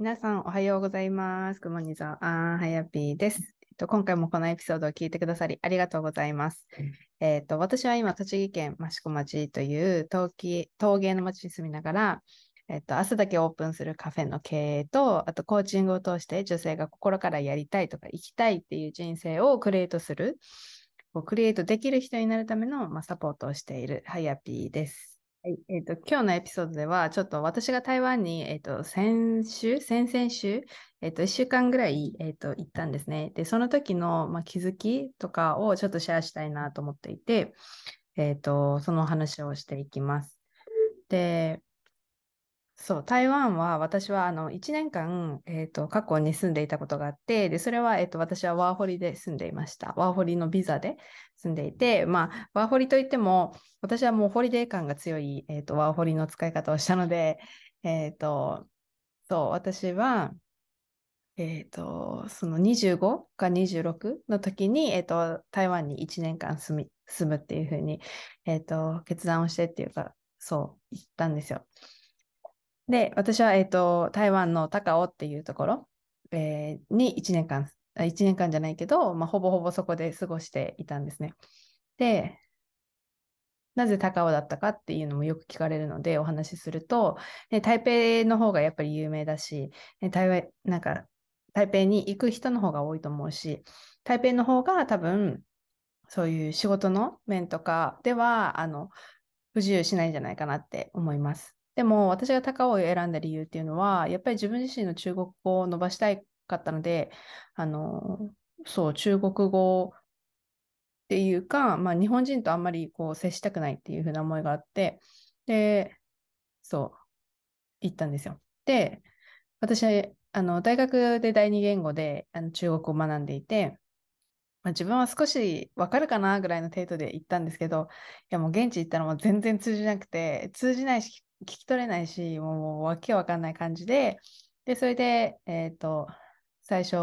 皆さんおはようございます。Good morning, あはやぴーです。えっと、今回もこのエピソードを聞いてくださりありがとうございます。えっと、私は今、栃木県益子町という陶器陶芸の町に住みながら、えっと、明日だけオープンするカフェの経営と、あとコーチングを通して女性が心からやりたいとか生きたいっていう人生をクリエイトする、こうクリエイトできる人になるための、まあ、サポートをしているはやぴーです。はいえーと、今日のエピソードでは、ちょっと私が台湾に、えーと、先週、先々週、えーと、1週間ぐらい、えー、と行ったんですね。で、その時の、まあ、気づきとかをちょっとシェアしたいなと思っていて、えー、とその話をしていきます。で、そう、台湾は私はあの1年間、えー、と過去に住んでいたことがあって、でそれは、えー、と私はワーホリで住んでいました。ワーホリのビザで住んでいて、まあ、ワーホリといっても、私はもうホリデー感が強い、えー、とワーホリの使い方をしたので、えっ、と、そう、私は、えっ、と、その25か26の時に、えっ、と、台湾に1年間住み住むっていうふうに、えっ、と、決断をしてっていうか、そう、言ったんですよ。で、私は、えっ、と、台湾の高雄っていうところ、えーに1年間、あ1年間じゃないけど、まあ、ほぼほぼそこで過ごしていたんですね。で、なぜ高尾だったかっていうのもよく聞かれるのでお話しすると、ね、台北の方がやっぱり有名だし、ね、台湾なんか台北に行く人の方が多いと思うし、台北の方が多分そういう仕事の面とかではあの不自由しないんじゃないかなって思います。でも私が高尾を選んだ理由っていうのは、やっぱり自分自身の中国語を伸ばしたいかったので、あのそう、中国語っていうか、まあ、日本人とあんまりこう接したくないっていうふうな思いがあって、で、そう、行ったんですよ。で、私はあの大学で第二言語であの中国語を学んでいて、まあ、自分は少しわかるかなぐらいの程度で行ったんですけど、いやもう現地行ったらもう全然通じなくて、通じないし、聞き取れないし、もうもうわけわかんない感じで、で、それで、えっ、と、最初、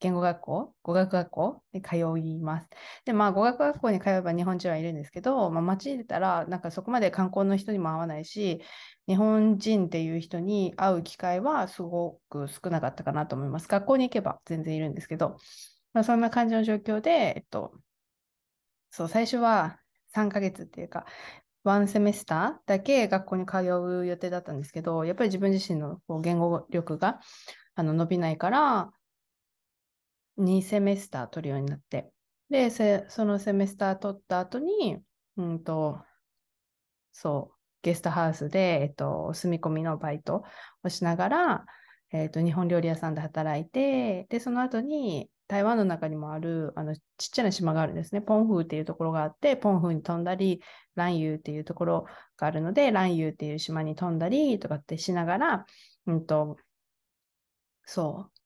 言語学校、語学学校に通います。で、まあ、語学学校に通えば日本人はいるんですけど、まあ、街に出たら、なんかそこまで観光の人にも会わないし、日本人っていう人に会う機会はすごく少なかったかなと思います。学校に行けば全然いるんですけど、まあ、そんな感じの状況で、えっと、そう、最初は3ヶ月っていうか、ワンセメスターだけ学校に通う予定だったんですけど、やっぱり自分自身のこう言語力があの伸びないから、2セメスター取るようになって、で、そのセメスター取った後に、うんと、そう、ゲストハウスで、えっと、住み込みのバイトをしながら、えっと、日本料理屋さんで働いて、で、その後に台湾の中にもあるあのちっちゃな島があるんですね。ポンフーっていうところがあって、ポンフーに飛んだり、ランユーっていうところがあるので、ランユーっていう島に飛んだりとかってしながら、うんと、そう、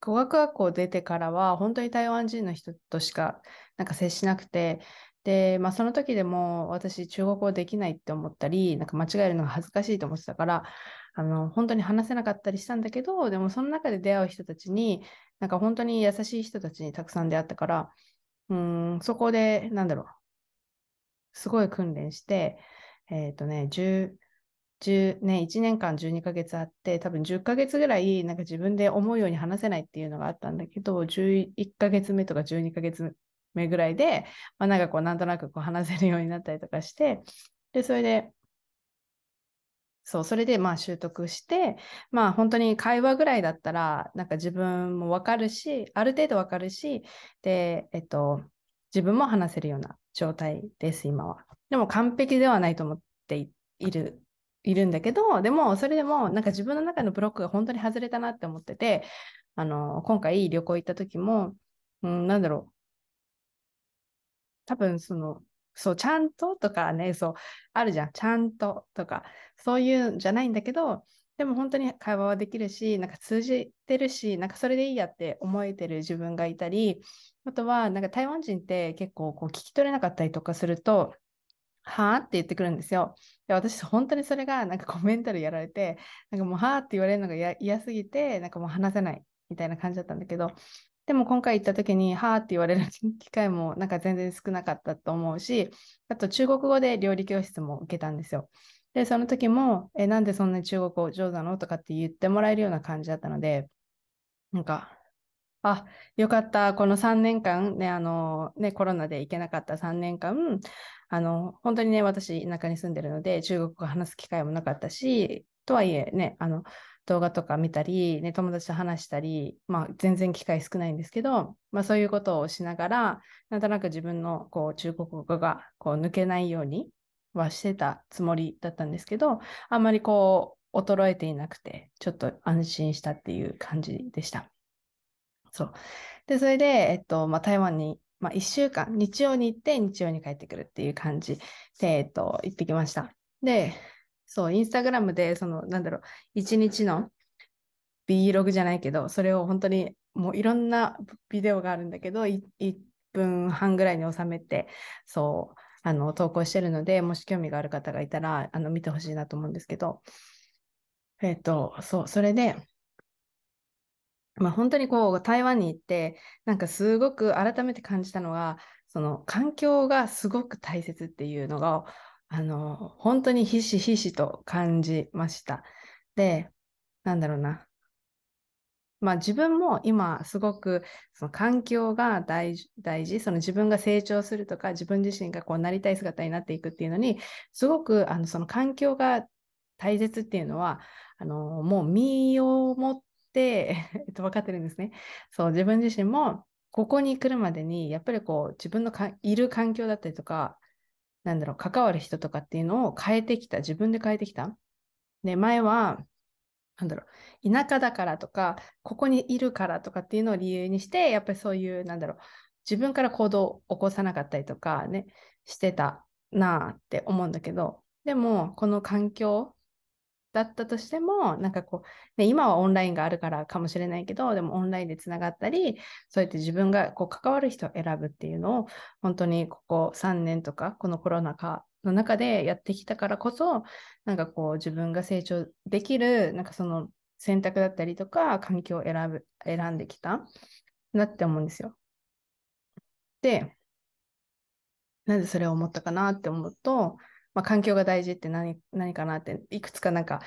語学学校出てからは、本当に台湾人の人としかなんか接しなくて、で、まあ、その時でも私、中国語できないって思ったり、なんか間違えるのが恥ずかしいと思ってたから、あの本当に話せなかったりしたんだけど、でもその中で出会う人たちに、なんか本当に優しい人たちにたくさん出会ったから、うん、そこで、なんだろう、すごい訓練して、えっ、ー、とね、10、10ね、1年間12ヶ月あって、多分10ヶ月ぐらい、なんか自分で思うように話せないっていうのがあったんだけど、11ヶ月目とか12ヶ月目ぐらいで、まあ、なんかこう、なんとなくこう話せるようになったりとかして、で、それで、そう、それでまあ習得して、まあ本当に会話ぐらいだったら、なんか自分もわかるし、ある程度わかるし、で、えっと、自分も話せるような状態です、今は。でも完璧ではないと思っている、いるんだけど、でもそれでもなんか自分の中のブロックが本当に外れたなって思ってて、あの、今回旅行行った時も、うん、なんだろう。多分その、そう、ちゃんととかね、そう、あるじゃん、ちゃんととか、そういうんじゃないんだけど、でも本当に会話はできるし、なんか通じてるし、なんかそれでいいやって思えてる自分がいたり、あとは、なんか台湾人って結構こう聞き取れなかったりとかすると、はあって言ってくるんですよ。で私、本当にそれがなんかコメンタルやられて、なんかもうはあって言われるのが嫌すぎて、なんかもう話せないみたいな感じだったんだけど、でも今回行った時に、はあって言われる機会もなんか全然少なかったと思うし、あと中国語で料理教室も受けたんですよ。で、その時も、え、なんでそんなに中国語上手なのとかって言ってもらえるような感じだったので、なんか、あ、よかった。この3年間、ね、あの、ね、コロナで行けなかった3年間、あの、本当にね、私、田舎に住んでるので、中国語話す機会もなかったし、とはいえね、あの、動画とか見たり、ね、友達と話したり、まあ、全然機会少ないんですけど、まあ、そういうことをしながら、なんとなく自分のこう中国語がこう抜けないようにはしてたつもりだったんですけど、あんまりこう、衰えていなくて、ちょっと安心したっていう感じでした。そう。で、それで、えっと、まあ、台湾に、まあ、1週間、日曜に行って、日曜に帰ってくるっていう感じで、えっと、行ってきました。で、そう、インスタグラムで、その、なんだろう、一日の Vlog じゃないけど、それを本当に、もういろんなビデオがあるんだけど、1分半ぐらいに収めて、そう、あの、投稿してるので、もし興味がある方がいたら、あの、見てほしいなと思うんですけど、えっと、そう、それで、まあ、本当にこう台湾に行ってなんかすごく改めて感じたのがその環境がすごく大切っていうのがあの本当にひしひしと感じました。でなんだろうなまあ自分も今すごくその環境が大事、その自分が成長するとか自分自身がこうなりたい姿になっていくっていうのに、すごくあのその環境が大切っていうのは、あのもう身をもって、えっと、分かってるんですね。そう、自分自身もここに来るまでに、やっぱりこう自分のいる環境だったりとか、なんだろう、関わる人とかっていうのを変えてきた、自分で変えてきた。で、前は、なんだろう、田舎だからとか、ここにいるからとかっていうのを理由にして、やっぱりそういう、なんだろう、自分から行動を起こさなかったりとかね、してたなあって思うんだけど、でも、この環境だったとしても、なんかこう、ね、今はオンラインがあるからかもしれないけど、でもオンラインでつながったり、そうやって自分がこう関わる人を選ぶっていうのを、本当にここ3年とか、このコロナ禍の中でやってきたからこそ、なんかこう自分が成長できる、なんかその選択だったりとか、環境を選ぶ、選んできたなって思うんですよ。で、なぜそれを思ったかなって思うと、まあ、環境が大事って何何かなって、いくつかなんか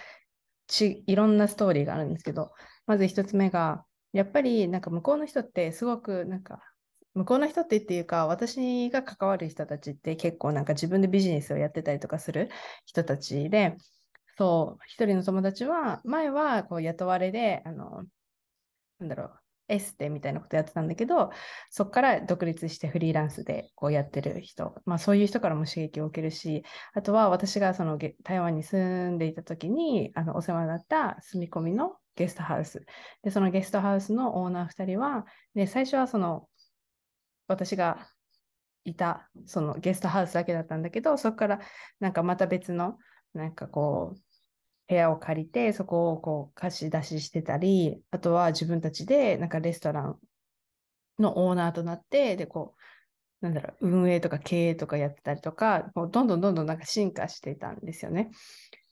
ち、いろんなストーリーがあるんですけど、まず一つ目が、やっぱりなんか向こうの人ってすごくなんか、向こうの人ってっていうか、私が関わる人たちって結構なんか自分でビジネスをやってたりとかする人たちで、そう、一人の友達は、前はこう雇われで、あの、なんだろう、エステみたいなことやってたんだけど、そこから独立してフリーランスでこうやってる人、まあそういう人からも刺激を受けるし、あとは私がその台湾に住んでいた時にあのお世話になった住み込みのゲストハウス。で、そのゲストハウスのオーナー2人は、で、最初はその私がいたそのゲストハウスだけだったんだけど、そこからなんかまた別のなんかこう部屋を借りて、そこをこう貸し出ししてたり、あとは自分たちでなんかレストランのオーナーとなって、で、こう、なんだろう、運営とか経営とかやってたりとか、こうどんどんどんどんなんか進化していたんですよね。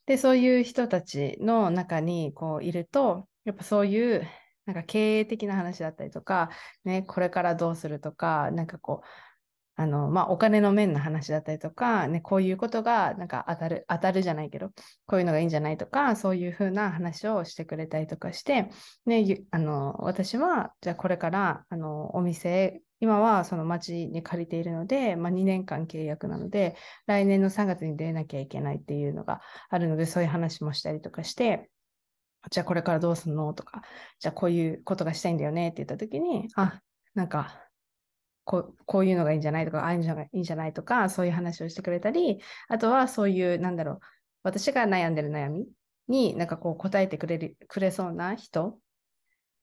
で、そういう人たちの中にこういると、やっぱそういうなんか経営的な話だったりとか、ね、これからどうするとか、なんかこう、あの、まあ、お金の面の話だったりとか、ね、こういうことがなんか当たる、当たるじゃないけど、こういうのがいいんじゃないとか、そういうふうな話をしてくれたりとかして、ね、あの、私は、じゃあこれから、あの、お店、今はその町に借りているので、まあ、2年間契約なので、来年の3月に出なきゃいけないっていうのがあるので、そういう話もしたりとかして、じゃあこれからどうすんのとか、じゃあこういうことがしたいんだよねって言った時に、あ、なんかここういうのがいいんじゃないとか、ああいうのがいいんじゃないとか、そういう話をしてくれたり、あとはそういう、なんだろう、私が悩んでる悩みになんかこう答えてくれるくれそうな人、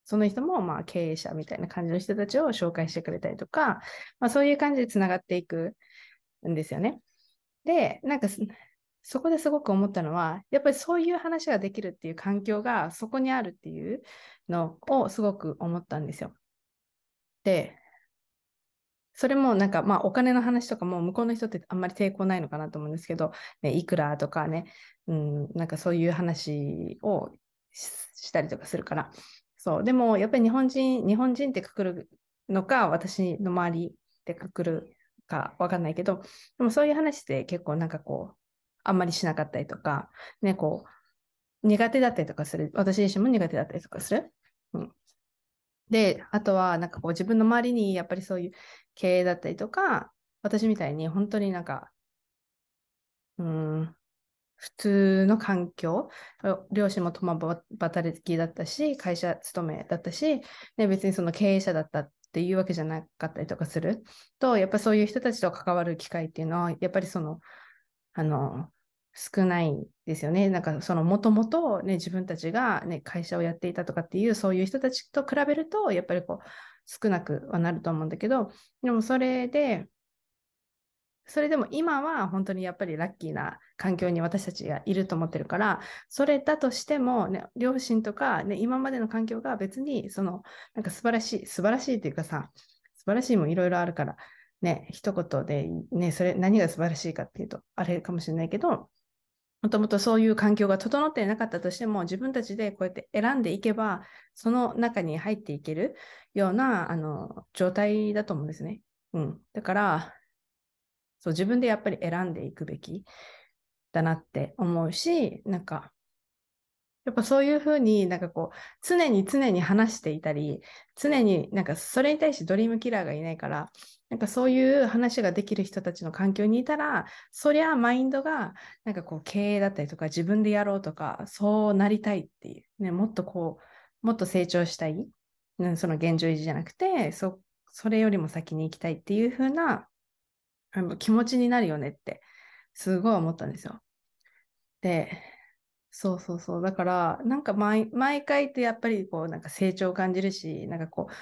その人もまあ経営者みたいな感じの人たちを紹介してくれたりとか、まあ、そういう感じでつながっていくんですよね。で、なんかそこですごく思ったのは、やっぱりそういう話ができるっていう環境がそこにあるっていうのをすごく思ったんですよ。で、それもなんか、まあ、お金の話とかも向こうの人ってあんまり抵抗ないのかなと思うんですけど、ね、いくらとかね、うん、なんかそういう話をしたりとかするから。そう。でも、やっぱり日本人、日本人ってくくるのか、私の周りでくくるかわかんないけど、でもそういう話って結構なんかこう、あんまりしなかったりとか、ね、こう、苦手だったりとかする。私自身も苦手だったりとかする。うん。で、あとは、なんかこう自分の周りにやっぱりそういう経営だったりとか、私みたいに本当になんか、うん、普通の環境、両親も共働きだったし、会社勤めだったし、ね、別にその経営者だったっていうわけじゃなかったりとかすると、やっぱそういう人たちと関わる機会っていうのは、やっぱりその、あの、少ないですよね。なんかそのもともとね、自分たちがね、会社をやっていたとかっていう、そういう人たちと比べると、やっぱりこう、少なくはなると思うんだけど、でもそれで、それでも今は本当にやっぱりラッキーな環境に私たちがいると思ってるから、それだとしても、ね、両親とか、ね、今までの環境が別にそのなんか素晴らしい、素晴らしいっていうかさ、素晴らしいもいろいろあるから、ね、一言で、ね、それ何が素晴らしいかっていうと、あれかもしれないけど、もともとそういう環境が整ってなかったとしても、自分たちでこうやって選んでいけば、その中に入っていけるようなあの状態だと思うんですね。うん。だから、そう、自分でやっぱり選んでいくべきだなって思うし、なんか、やっぱそういうふうになんかこう、常に常に話していたり、常になんかそれに対してドリームキラーがいないから、なんかそういう話ができる人たちの環境にいたら、そりゃマインドがなんかこう経営だったりとか自分でやろうとか、そうなりたいっていう、ね、もっとこう、もっと成長したい、ね、その現状維持じゃなくて、そそれよりも先に行きたいっていう風な気持ちになるよねってすごい思ったんですよ。で、そうそうそう。だから、なんか毎毎回ってやっぱりこう、なんか成長を感じるし、なんかこう、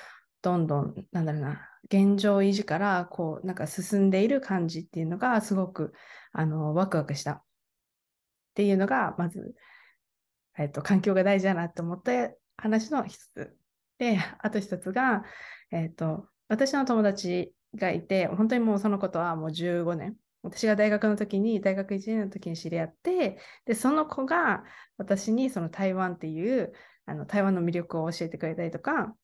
どんどん、なんだろうな、現状維持からこう、なんか進んでいる感じっていうのがすごく、あの、ワクワクした。っていうのが、まず、えっと、環境が大事だなと思った話の一つ。で、あと一つが、えっと、私の友達がいて、本当にもうそのことはもう15年。私が大学の時に、大学1年の時に知り合って、で、その子が私にその台湾っていう、あの台湾の魅力を教えてくれたりとか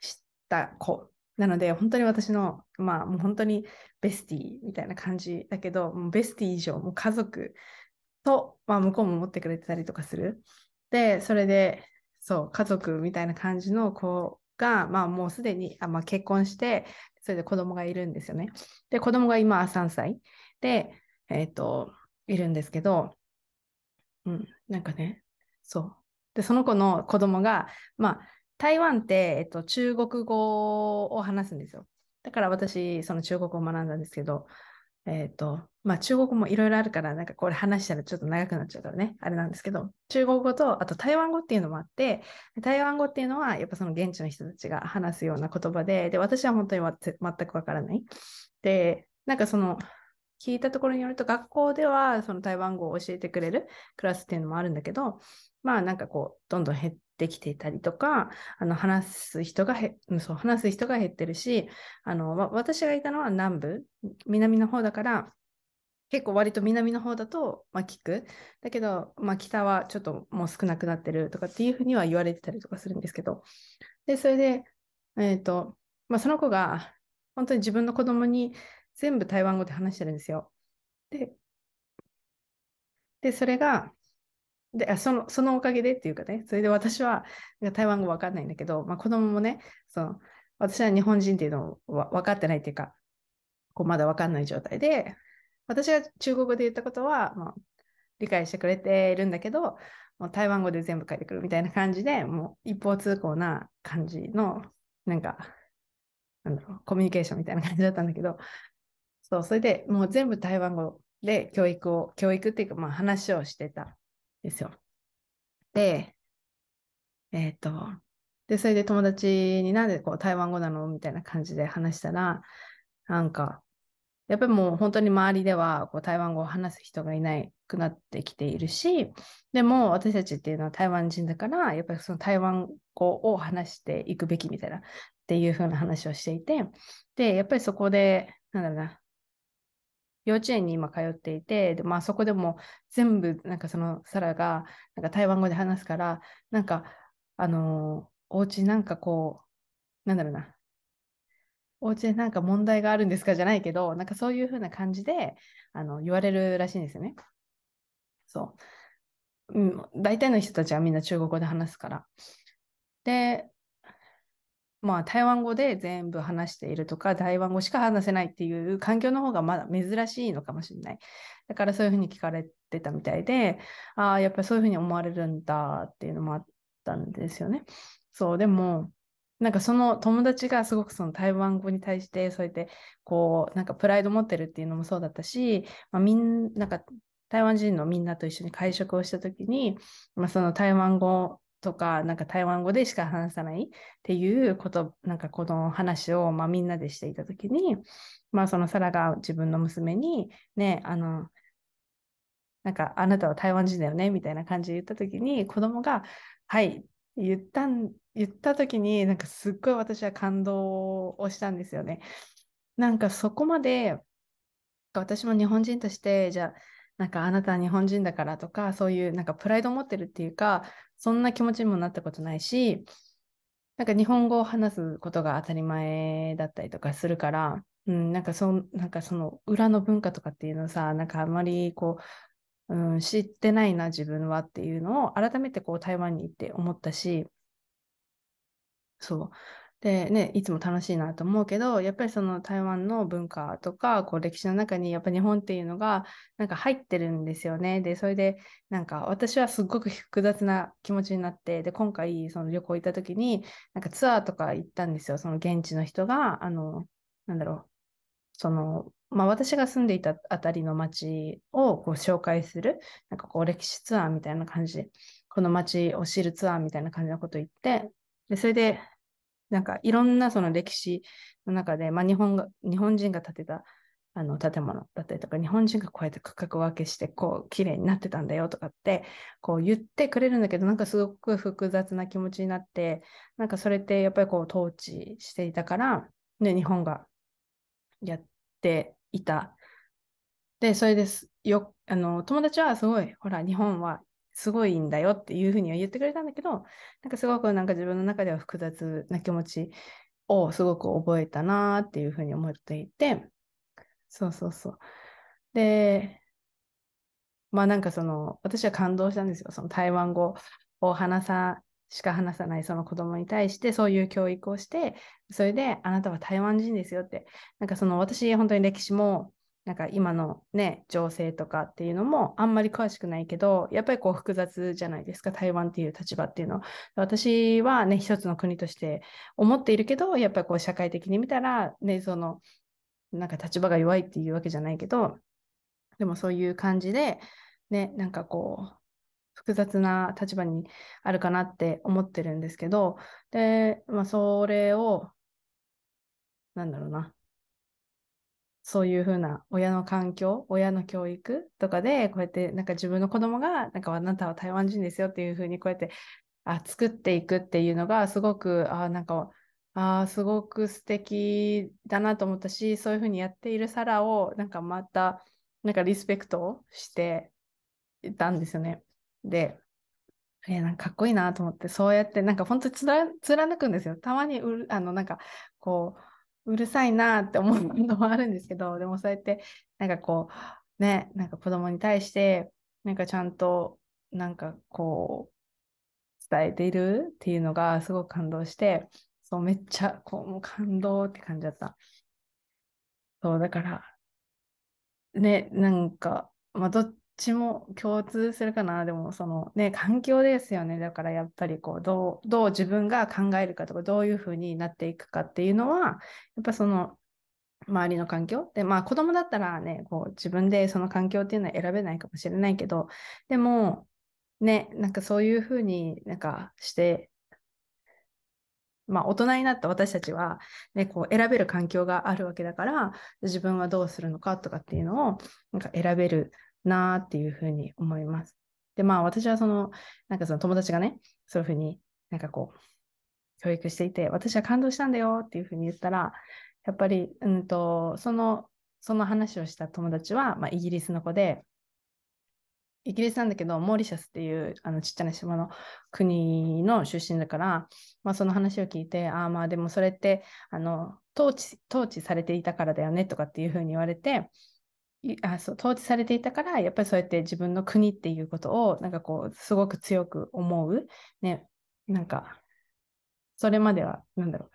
した子。なので、本当に私の、まあ、もう本当にベスティみたいな感じだけど、もうベスティ以上、もう家族と、まあ、向こうも持ってくれてたりとかする。で、それで、そう、家族みたいな感じの子が、まあ、もうすでにあ、まあ、結婚して、それで子供がいるんですよね。で、子供が今3歳で、えっ、ー、と、いるんですけど、うん、なんかね、そう。で、その子の子供が、まあ、台湾って、えっと、中国語を話すんですよ。だから私、その中国語を学んだんですけど、えっ、ー、と、まあ中国語もいろいろあるから、なんかこれ話したらちょっと長くなっちゃうからね、あれなんですけど、中国語と、あと台湾語っていうのもあって、台湾語っていうのは、やっぱその現地の人たちが話すような言葉で、で、私は本当に全くわからない。で、なんかその、聞いたところによると、学校ではその台湾語を教えてくれるクラスっていうのもあるんだけど、まあなんかこう、どんどん減ってきていたりとか、あの話す人がへ、そう、話す人が減ってるし、あの、私がいたのは南部、南の方だから、結構割と南の方だと、まあ、聞く。だけど、まあ、北はちょっともう少なくなってるとかっていうふうには言われてたりとかするんですけど。で、それで、えっ、ー、と、まあ、その子が本当に自分の子供に全部台湾語で話してるんですよ。で、でそれが、でそのそのおかげでっていうかね、それで私は台湾語わかんないんだけど、まあ、子供もね、その私は日本人っていうのを分かってないっていうか、こうまだわかんない状態で、私が中国語で言ったことは、まあ、理解してくれているんだけど、もう台湾語で全部書いてくるみたいな感じで、もう一方通行な感じの、なんか、なんだろう、コミュニケーションみたいな感じだったんだけど、そう、それでもう全部台湾語で教育を、教育っていうか、まあ話をしてた。ですよ。で、えっ、ー、と、で、それで友達になんでこう台湾語なの？みたいな感じで話したら、なんか、やっぱりもう本当に周りではこう台湾語を話す人がいなくなってきているし、でも私たちっていうのは台湾人だから、やっぱりその台湾語を話していくべきみたいなっていう風な話をしていて、で、やっぱりそこで、なんだろうな、幼稚園に今通っていて、まあそこでも全部なんかそのサラがなんか台湾語で話すから、なんかあのー、お家なんかこう、なんだろうな、お家でなんか問題があるんですかじゃないけど、なんかそういう風な感じであの言われるらしいんですよね。そう。うん、大体の人たちはみんな中国語で話すから。で、まあ、台湾語で全部話しているとか、台湾語しか話せないっていう環境の方がまだ珍しいのかもしれない。だからそういうふうに聞かれてたみたいで、ああ、やっぱりそういうふうに思われるんだっていうのもあったんですよね。そう、でも、なんかその友達がすごくその台湾語に対してそうやってこうなんかプライド持ってるっていうのもそうだったし、まあ、みんなんか台湾人のみんなと一緒に会食をした時に、まあ、その台湾語とか、なんか台湾語でしか話さないっていうこと、なんかこの話を、まあ、みんなでしていたときに、まあそのサラが自分の娘に、ね、あの、なんかあなたは台湾人だよねみたいな感じで言ったときに、子供が、はい、言ったん、言ったときに、なんかすっごい私は感動をしたんですよね。なんかそこまで、私も日本人として、じゃあ、なんかあなたは日本人だからとか、そういうなんかプライドを持ってるっていうか、そんな気持ちにもなったことないし、なんか日本語を話すことが当たり前だったりとかするから、うん、なんかそなんかその裏の文化とかっていうのさ、なんかあんまりこう、うん、知ってないな、自分はっていうのを改めてこう台湾に行って思ったし、そう。でね、いつも楽しいなと思うけど、やっぱりその台湾の文化とか、こう歴史の中にやっぱ日本っていうのがなんか入ってるんですよね。で、それでなんか私はすっごく複雑な気持ちになって、で、今回その旅行行った時に、なんかツアーとか行ったんですよ。その現地の人が、あの、なんだろう、その、まあ私が住んでいたあたりの街をこう紹介する、なんかこう歴史ツアーみたいな感じで、この街を知るツアーみたいな感じのこと言って、で、それでなんかいろんなその歴史の中で、まあ、日本が日本人が建てたあの建物だったりとか、日本人がこうやって区画分けして、こう、綺麗になってたんだよとかって、こう言ってくれるんだけど、なんかすごく複雑な気持ちになって、なんかそれってやっぱりこう、統治していたから、ね、日本がやっていた。で、それです。よ、あの、友達はすごい、ほら、日本はすごいんだよっていうふうには言ってくれたんだけど、なんかすごくなんか自分の中では複雑な気持ちをすごく覚えたなっていうふうに思っていて、そうそうそう。で、まあなんかその、私は感動したんですよ。その台湾語を話さ、しか話さないその子供に対してそういう教育をして、それであなたは台湾人ですよって、なんかその私本当に歴史もなんか今のね、情勢とかっていうのもあんまり詳しくないけど、やっぱりこう複雑じゃないですか、台湾っていう立場っていうのは。私はね、一つの国として思っているけど、やっぱりこう社会的に見たら、ね、その、なんか立場が弱いっていうわけじゃないけど、でもそういう感じで、ね、なんかこう、複雑な立場にあるかなって思ってるんですけど、で、まあそれを、なんだろうな、そういうふうな親の環境、親の教育とかで、こうやってなんか自分の子供が、なんかあなたは台湾人ですよっていうふうにこうやってあ作っていくっていうのがすごく、あなんか、あすごく素敵だなと思ったし、そういうふうにやっているサラをなんかまた、なんかリスペクトしていたんですよね。で、えー、なんかかっこいいなと思って、そうやってなんか本当に貫くんですよ。たまにうあのなんかこう、うるさいなって思うのもあるんですけど、でもそうやって、なんかこう、ね、なんか子供に対して、なんかちゃんと、なんかこう、伝えているっていうのがすごく感動して、そう、めっちゃ、こう、もう感動って感じだった。そう、だから、ね、なんか、まあ、どっちも共通するかな。でも、そのね、環境ですよね。だからやっぱりこう、どう、どう自分が考えるかとか、どういうふうになっていくかっていうのは、やっぱその、周りの環境で、まあ子供だったらね、こう自分でその環境っていうのは選べないかもしれないけど、でも、ね、なんかそういうふうになんかして、まあ大人になった私たちは、ね、こう選べる環境があるわけだから、自分はどうするのかとかっていうのをなんか選べるなっていうふうに思います。で、まあ私はその、なんかその友達がね、そういうふうになんかこう、教育していて、私は感動したんだよっていうふうに言ったら、やっぱり、うんと、その、その話をした友達は、まあ、イギリスの子で、イギリスなんだけど、モーリシャスっていうあのちっちゃな島の国の出身だから、まあ、その話を聞いて、ああ、まあでもそれってあの統治統治されていたからだよねとかっていうふうに言われて、あそう統治されていたから、やっぱりそうやって自分の国っていうことを、なんかこう、すごく強く思う。ね、なんか、それまでは、なんだろ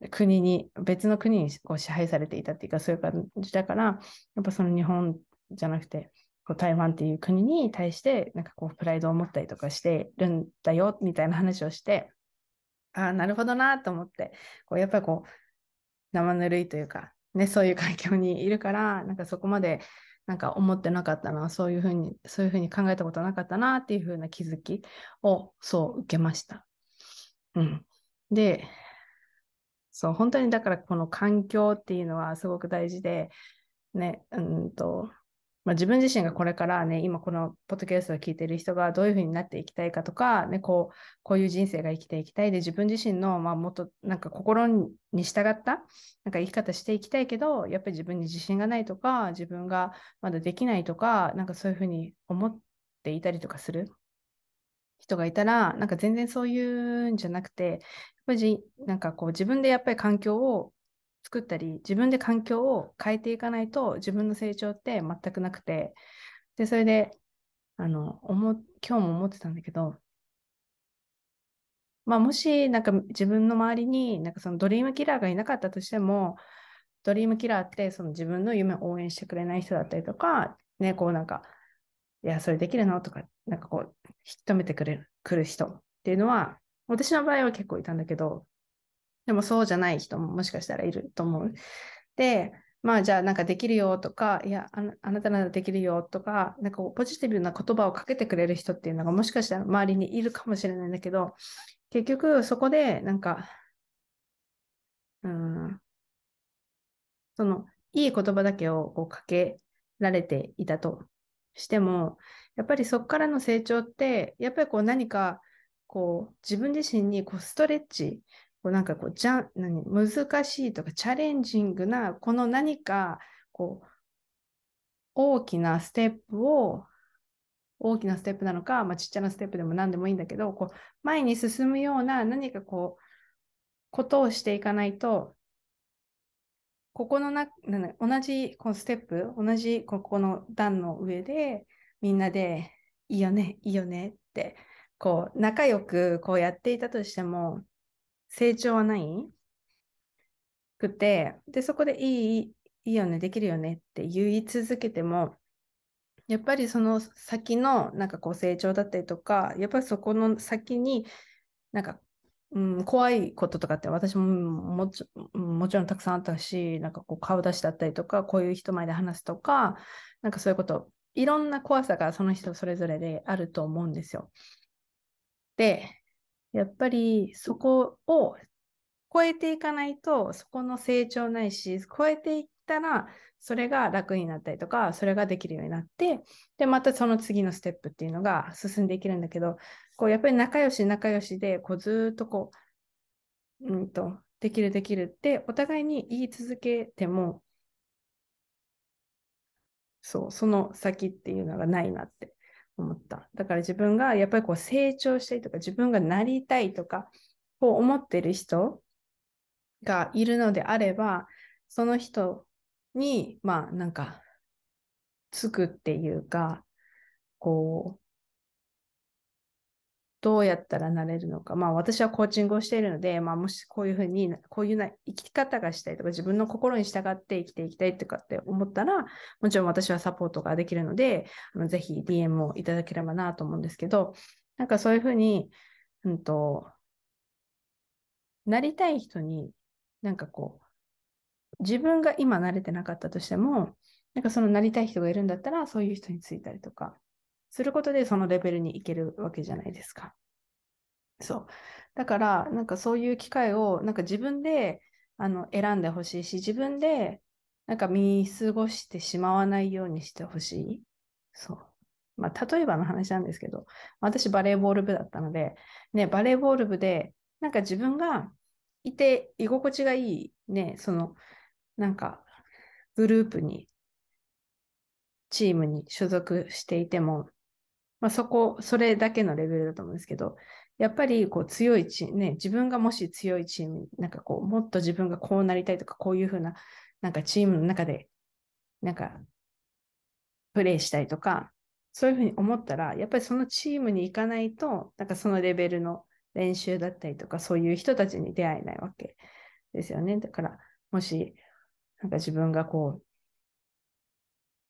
う、国に、別の国にこう支配されていたっていうか、そういう感じだから、やっぱその日本じゃなくて、こう台湾っていう国に対して、なんかこう、プライドを持ったりとかしてるんだよ、みたいな話をして、ああ、なるほどなと思って、こうやっぱりこう、生ぬるいというか、ね、そういう環境にいるから、なんかそこまでなんか思ってなかったな、そういうふうに、そういうふうに考えたことなかったなっていうふうな気づきをそう受けました。うん。で、そう、本当にだからこの環境っていうのはすごく大事で、ね、うんと、まあ、自分自身がこれからね、今このポッドキャストを聞いている人がどういうふうになっていきたいかとか、ね、こうこういう人生が生きていきたいで、自分自身の、まあ、もっとなんか心に従ったなんか生き方していきたいけど、やっぱり自分に自信がないとか、自分がまだできないとか、なんかそういうふうに思っていたりとかする人がいたら、なんか全然そういうんじゃなくて、やっぱりなんかこう自分でやっぱり環境を作ったり、自分で環境を変えていかないと自分の成長って全くなくて、で、それで、あの、思、今日も思ってたんだけど、まあ、もし、なんか自分の周りに、なんかそのドリームキラーがいなかったとしても、ドリームキラーってその自分の夢を応援してくれない人だったりとか、ね、こうなんか、いや、それできるの？とか、なんかこう、引き止めてくれる、くる人っていうのは、私の場合は結構いたんだけど、でもそうじゃない人ももしかしたらいると思う。で、まあじゃあなんかできるよとか、いや、あなたならできるよとか、なんかポジティブな言葉をかけてくれる人っていうのがもしかしたら周りにいるかもしれないんだけど、結局そこでなんか、うん、そのいい言葉だけをこうかけられていたとしても、やっぱりそこからの成長って、やっぱりこう何かこう自分自身にこうストレッチこうなんかこうじゃ何難しいとかチャレンジングなこの何かこう大きなステップを大きなステップなのか、まあ、ちっちゃなステップでも何でもいいんだけどこう前に進むような何かこうことをしていかないとここのな同じこのステップ同じここの段の上でみんなでいいよねいいよねってこう仲良くこうやっていたとしても成長はないくて、で、そこでいい、いいよね、できるよねって言い続けても、やっぱりその先のなんかこう成長だったりとか、やっぱりそこの先になんか、うん、怖いこととかって私ももちもちろんたくさんあったし、なんかこう顔出しだったりとか、こういう人前で話すとか、なんかそういうこと、いろんな怖さがその人それぞれであると思うんですよ。で、やっぱりそこを超えていかないと、そこの成長ないし、超えていったら、それが楽になったりとか、それができるようになって、で、またその次のステップっていうのが進んでいけるんだけど、こうやっぱり仲良し仲良しで、こうずっとこう、うんと、できるできるって、お互いに言い続けても、そう、その先っていうのがないなって。思った。だから自分がやっぱりこう成長したいとか、自分がなりたいとか、こう思ってる人がいるのであれば、その人に、まあなんか、つくっていうか、こう、どうやったらなれるのか。まあ私はコーチングをしているので、まあもしこういうふうに、こういうな生き方がしたいとか、自分の心に従って生きていきたいとかって思ったら、もちろん私はサポートができるので、あのぜひ DM をいただければなと思うんですけど、なんかそういうふうに、うんと、なりたい人に、なんかこう、自分が今慣れてなかったとしても、なんかそのなりたい人がいるんだったら、そういう人についたりとか、することでそのレベルに行けるわけじゃないですか。そう。だから、なんかそういう機会を、なんか自分であの選んでほしいし、自分でなんか見過ごしてしまわないようにしてほしい。そう。まあ、例えばの話なんですけど、私バレーボール部だったので、ね、バレーボール部で、なんか自分がいて居心地がいい、ね、その、なんか、グループに、チームに所属していても、まあ、そこ、それだけのレベルだと思うんですけど、やっぱりこう強いチーム、ね、自分がもし強いチーム、なんかこう、もっと自分がこうなりたいとか、こういうふうな、なんかチームの中でなんか、プレイしたりとか、そういうふうに思ったら、やっぱりそのチームに行かないと、なんかそのレベルの練習だったりとか、そういう人たちに出会えないわけですよね。だから、もし、なんか自分がこう、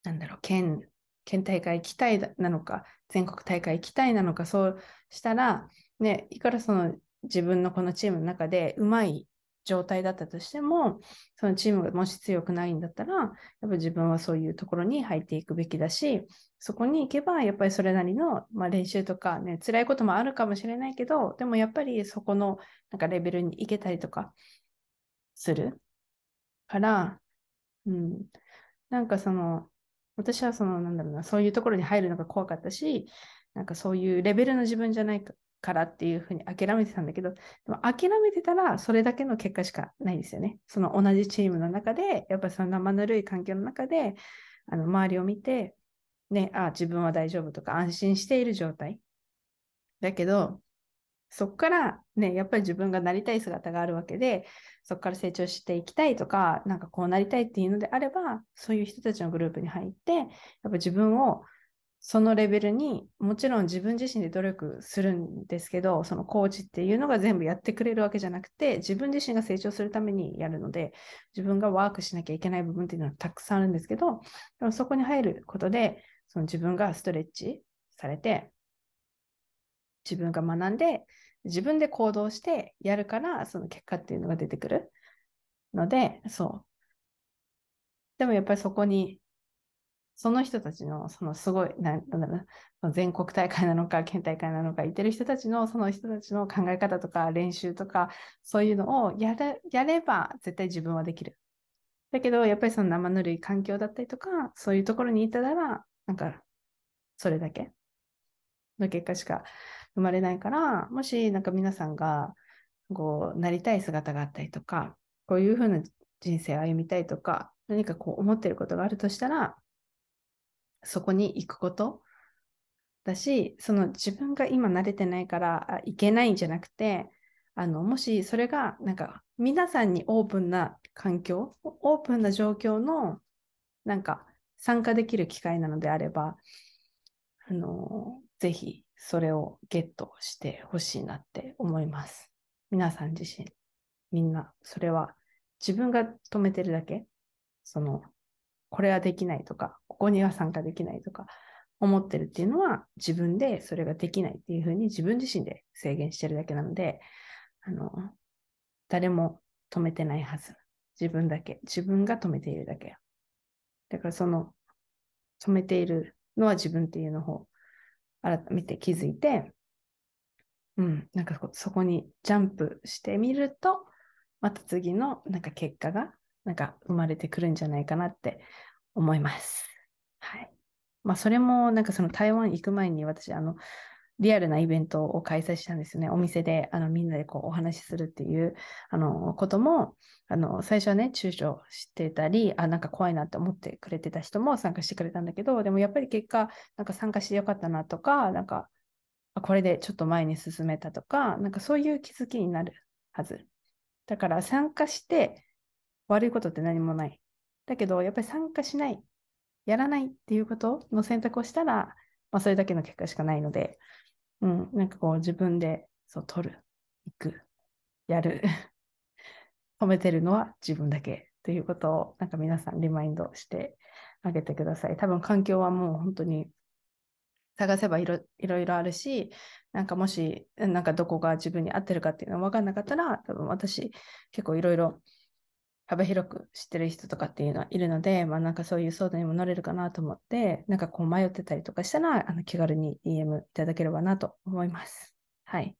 なんだろう、県、県大会行きたいなのか、全国大会行きたいなのか、そうしたら、ね、いくらその自分のこのチームの中でうまい状態だったとしても、そのチームがもし強くないんだったら、やっぱ自分はそういうところに入っていくべきだし、そこに行けば、やっぱりそれなりの、まあ、練習とかね、辛いこともあるかもしれないけど、でもやっぱりそこのなんかレベルに行けたりとかするから、うん、なんかその、私はその、なんだろうな、そういうところに入るのが怖かったし、なんかそういうレベルの自分じゃないからっていうふうに諦めてたんだけど、でも諦めてたらそれだけの結果しかないですよね。その同じチームの中で、やっぱりその生ぬるい環境の中で、あの周りを見て、ね、あ自分は大丈夫とか安心している状態。だけど、そこからね、やっぱり自分がなりたい姿があるわけで、そこから成長していきたいとか、なんかこうなりたいっていうのであれば、そういう人たちのグループに入って、やっぱ自分をそのレベルにもちろん自分自身で努力するんですけど、そのコーチっていうのが全部やってくれるわけじゃなくて、自分自身が成長するためにやるので、自分がワークしなきゃいけない部分っていうのはたくさんあるんですけど、でもそこに入ることで、その自分がストレッチされて、自分が学んで、自分で行動してやるから、その結果っていうのが出てくるので、そう。でもやっぱりそこにその人たちの、そのすごい、なんだろうな、全国大会なのか、県大会なのか、いてる人たちの、その人たちの考え方とか、練習とか、そういうのをやれやれば、絶対自分はできる。だけど、やっぱりその生ぬるい環境だったりとか、そういうところにいたら、なんか、それだけの結果しか生まれないから、もし、なんか皆さんが、こう、なりたい姿があったりとか、こういうふうな人生を歩みたいとか、何かこう思ってることがあるとしたら、そこに行くことだし、その自分が今慣れてないから行けないんじゃなくて、あのもしそれがなんか皆さんにオープンな環境、オープンな状況のなんか参加できる機会なのであれば、あのぜひそれをゲットしてほしいなって思います。皆さん自身、みんな、それは自分が止めてるだけ、そのこれはできないとか、ここには参加できないとか、思ってるっていうのは自分でそれができないっていうふうに自分自身で制限してるだけなので、あの、誰も止めてないはず。自分だけ。自分が止めているだけ。だからその止めているのは自分っていうのを改めて気づいて、うん、なんかそこにジャンプしてみると、また次のなんか結果がなんか生まれてくるんじゃないかなって思います。はい。まあ、それもなんかその台湾行く前に私、あの、リアルなイベントを開催したんですよね。お店であのみんなでこうお話しするっていうあのことも、あの最初はね、躊躇してたり、あ、なんか怖いなって思ってくれてた人も参加してくれたんだけど、でもやっぱり結果、なんか参加してよかったなとか、なんか、これでちょっと前に進めたとか、なんかそういう気づきになるはず。だから参加して、悪いことって何もない。だけど、やっぱり参加しない、やらないっていうことの選択をしたら、まあ、それだけの結果しかないので、うん、なんかこう自分でそう取る、行く、やる、止めてるのは自分だけということを、なんか皆さんリマインドしてあげてください。多分環境はもう本当に探せばいろいろあるし、なんかもし、なんかどこが自分に合ってるかっていうのが分かんなかったら、多分私結構いろいろ幅広く知ってる人とかっていうのはいるので、まあなんかそういう相談にも乗れるかなと思って、なんかこう迷ってたりとかしたら、あの気軽に DM いただければなと思います。はい。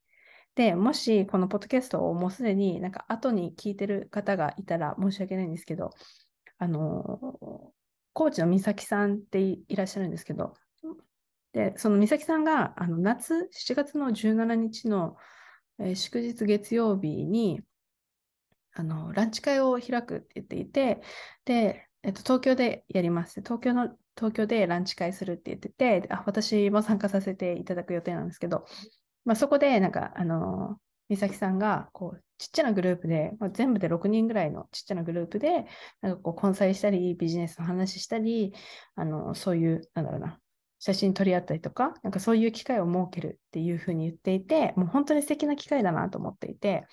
で、もしこのポッドキャストをもうすでになんか後に聞いてる方がいたら申し訳ないんですけど、あの、コーチの美咲さんっていらっしゃるんですけど、で、その美咲さんがあの夏、7月の17日の、えー、祝日月曜日に、あの、ランチ会を開くって言っていて、で、えっと、東京でやります。東京の、東京でランチ会するって言ってて、あ私も参加させていただく予定なんですけど、まあ、そこで、なんか、あの、美咲さんがこうちっちゃなグループで、まあ、全部で6人ぐらいのちっちゃなグループで、なんかこう、コンサルしたり、ビジネスの話したり、あの、そういう、なんだろうな、写真撮り合ったりとか、なんかそういう機会を設けるっていうふうに言っていて、もう本当に素敵な機会だなと思っていて、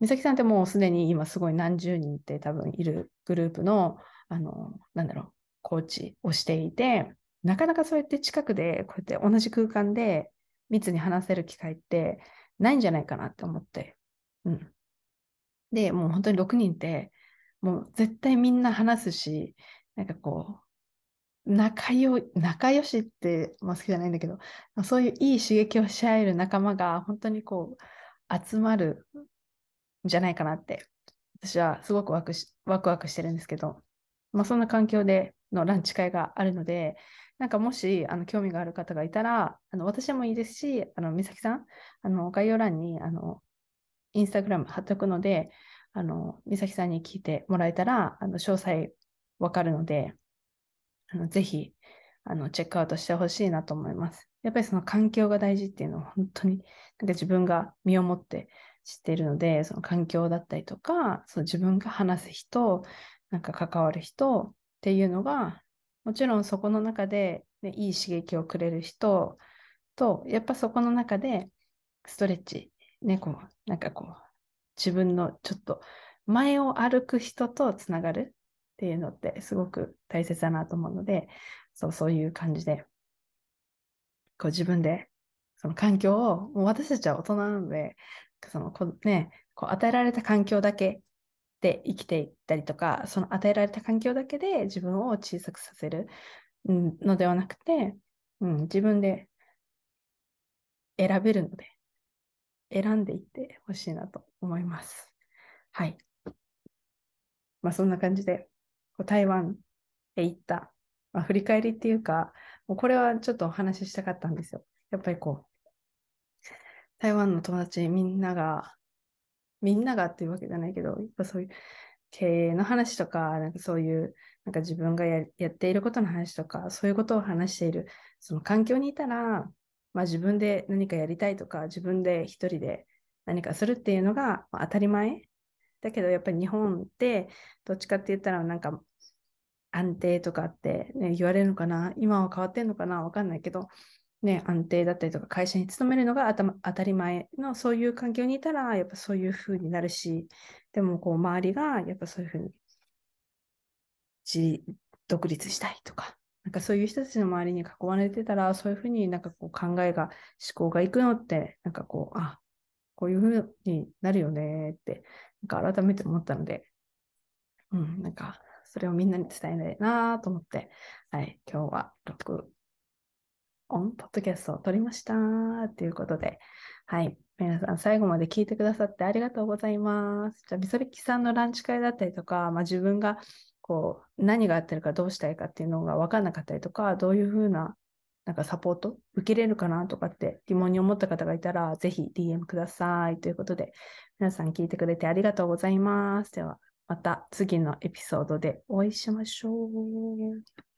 美咲さんってもうすでに今すごい何十人って多分いるグループの、あの、なんだろう、コーチをしていて、なかなかそうやって近くで、こうやって同じ空間で密に話せる機会ってないんじゃないかなって思って。うん。で、もう本当に6人って、もう絶対みんな話すし、なんかこう、仲良仲良しって、まあ、好きじゃないんだけど、そういういい刺激をし合える仲間が本当にこう集まるじゃないかなって、私はすごくワクしワクワクしてるんですけど、まあ、そんな環境でのランチ会があるので、なんかもしあの興味がある方がいたら、あの私もいいですし、あの美咲さん、あの概要欄にあのインスタグラム貼っておくので、あの美咲さんに聞いてもらえたら、あの詳細わかるので、あのぜひあのチェックアウトしてほしいなと思います。やっぱりその環境が大事っていうのは本当になんか自分が身をもって知ってるので、その環境だったりとか、その自分が話す人、なんか関わる人っていうのがもちろんそこの中で、ね、いい刺激をくれる人と、やっぱそこの中でストレッチ、ね、こう、なんかこう、自分のちょっと前を歩く人とつながるっていうのってすごく大切だなと思うので、そう、そういう感じで、こう自分でその環境を、もう私たちは大人なので、そのこね、こう与えられた環境だけで生きていったりとか、その与えられた環境だけで自分を小さくさせるのではなくて、うん、自分で選べるので、選んでいってほしいなと思います。はい。まあそんな感じで、台湾へ行った、まあ、振り返りっていうか、もうこれはちょっとお話ししたかったんですよ。やっぱりこう、台湾の友達みんながみんながっていうわけじゃないけど、やっぱそういう経営の話とか、なんかそういう、なんか自分がやっていることの話とか、そういうことを話している、その環境にいたら、まあ自分で何かやりたいとか、自分で一人で何かするっていうのが、まあ、当たり前。だけどやっぱり日本ってどっちかって言ったらなんか安定とかって、ね、言われるのかな今は変わってんのかなわかんないけど、ね、安定だったりとか会社に勤めるのが当たり前のそういう環境にいたらやっぱそういう風になるしでもこう周りがやっぱそういう風に自独立したいとかなんかそういう人たちの周りに囲まれてたらそういう風になんかこう考えが思考がいくのってなんかこうあこういう風になるよねってなんか改めて思ったのでうんなんかそれをみんなに伝えないなと思って、はい、今日は録オンポッドキャストを撮りましたということで、はい。皆さん最後まで聞いてくださってありがとうございます。じゃあ、みそりきさんのランチ会だったりとか、まあ、自分がこう何があってるかどうしたいかっていうのが分からなかったりとか、どういうふうななんかサポート受けれるかなとかって疑問に思った方がいたら、ぜひ DM くださいということで、皆さん聞いてくれてありがとうございます。では、また次のエピソードでお会いしましょう。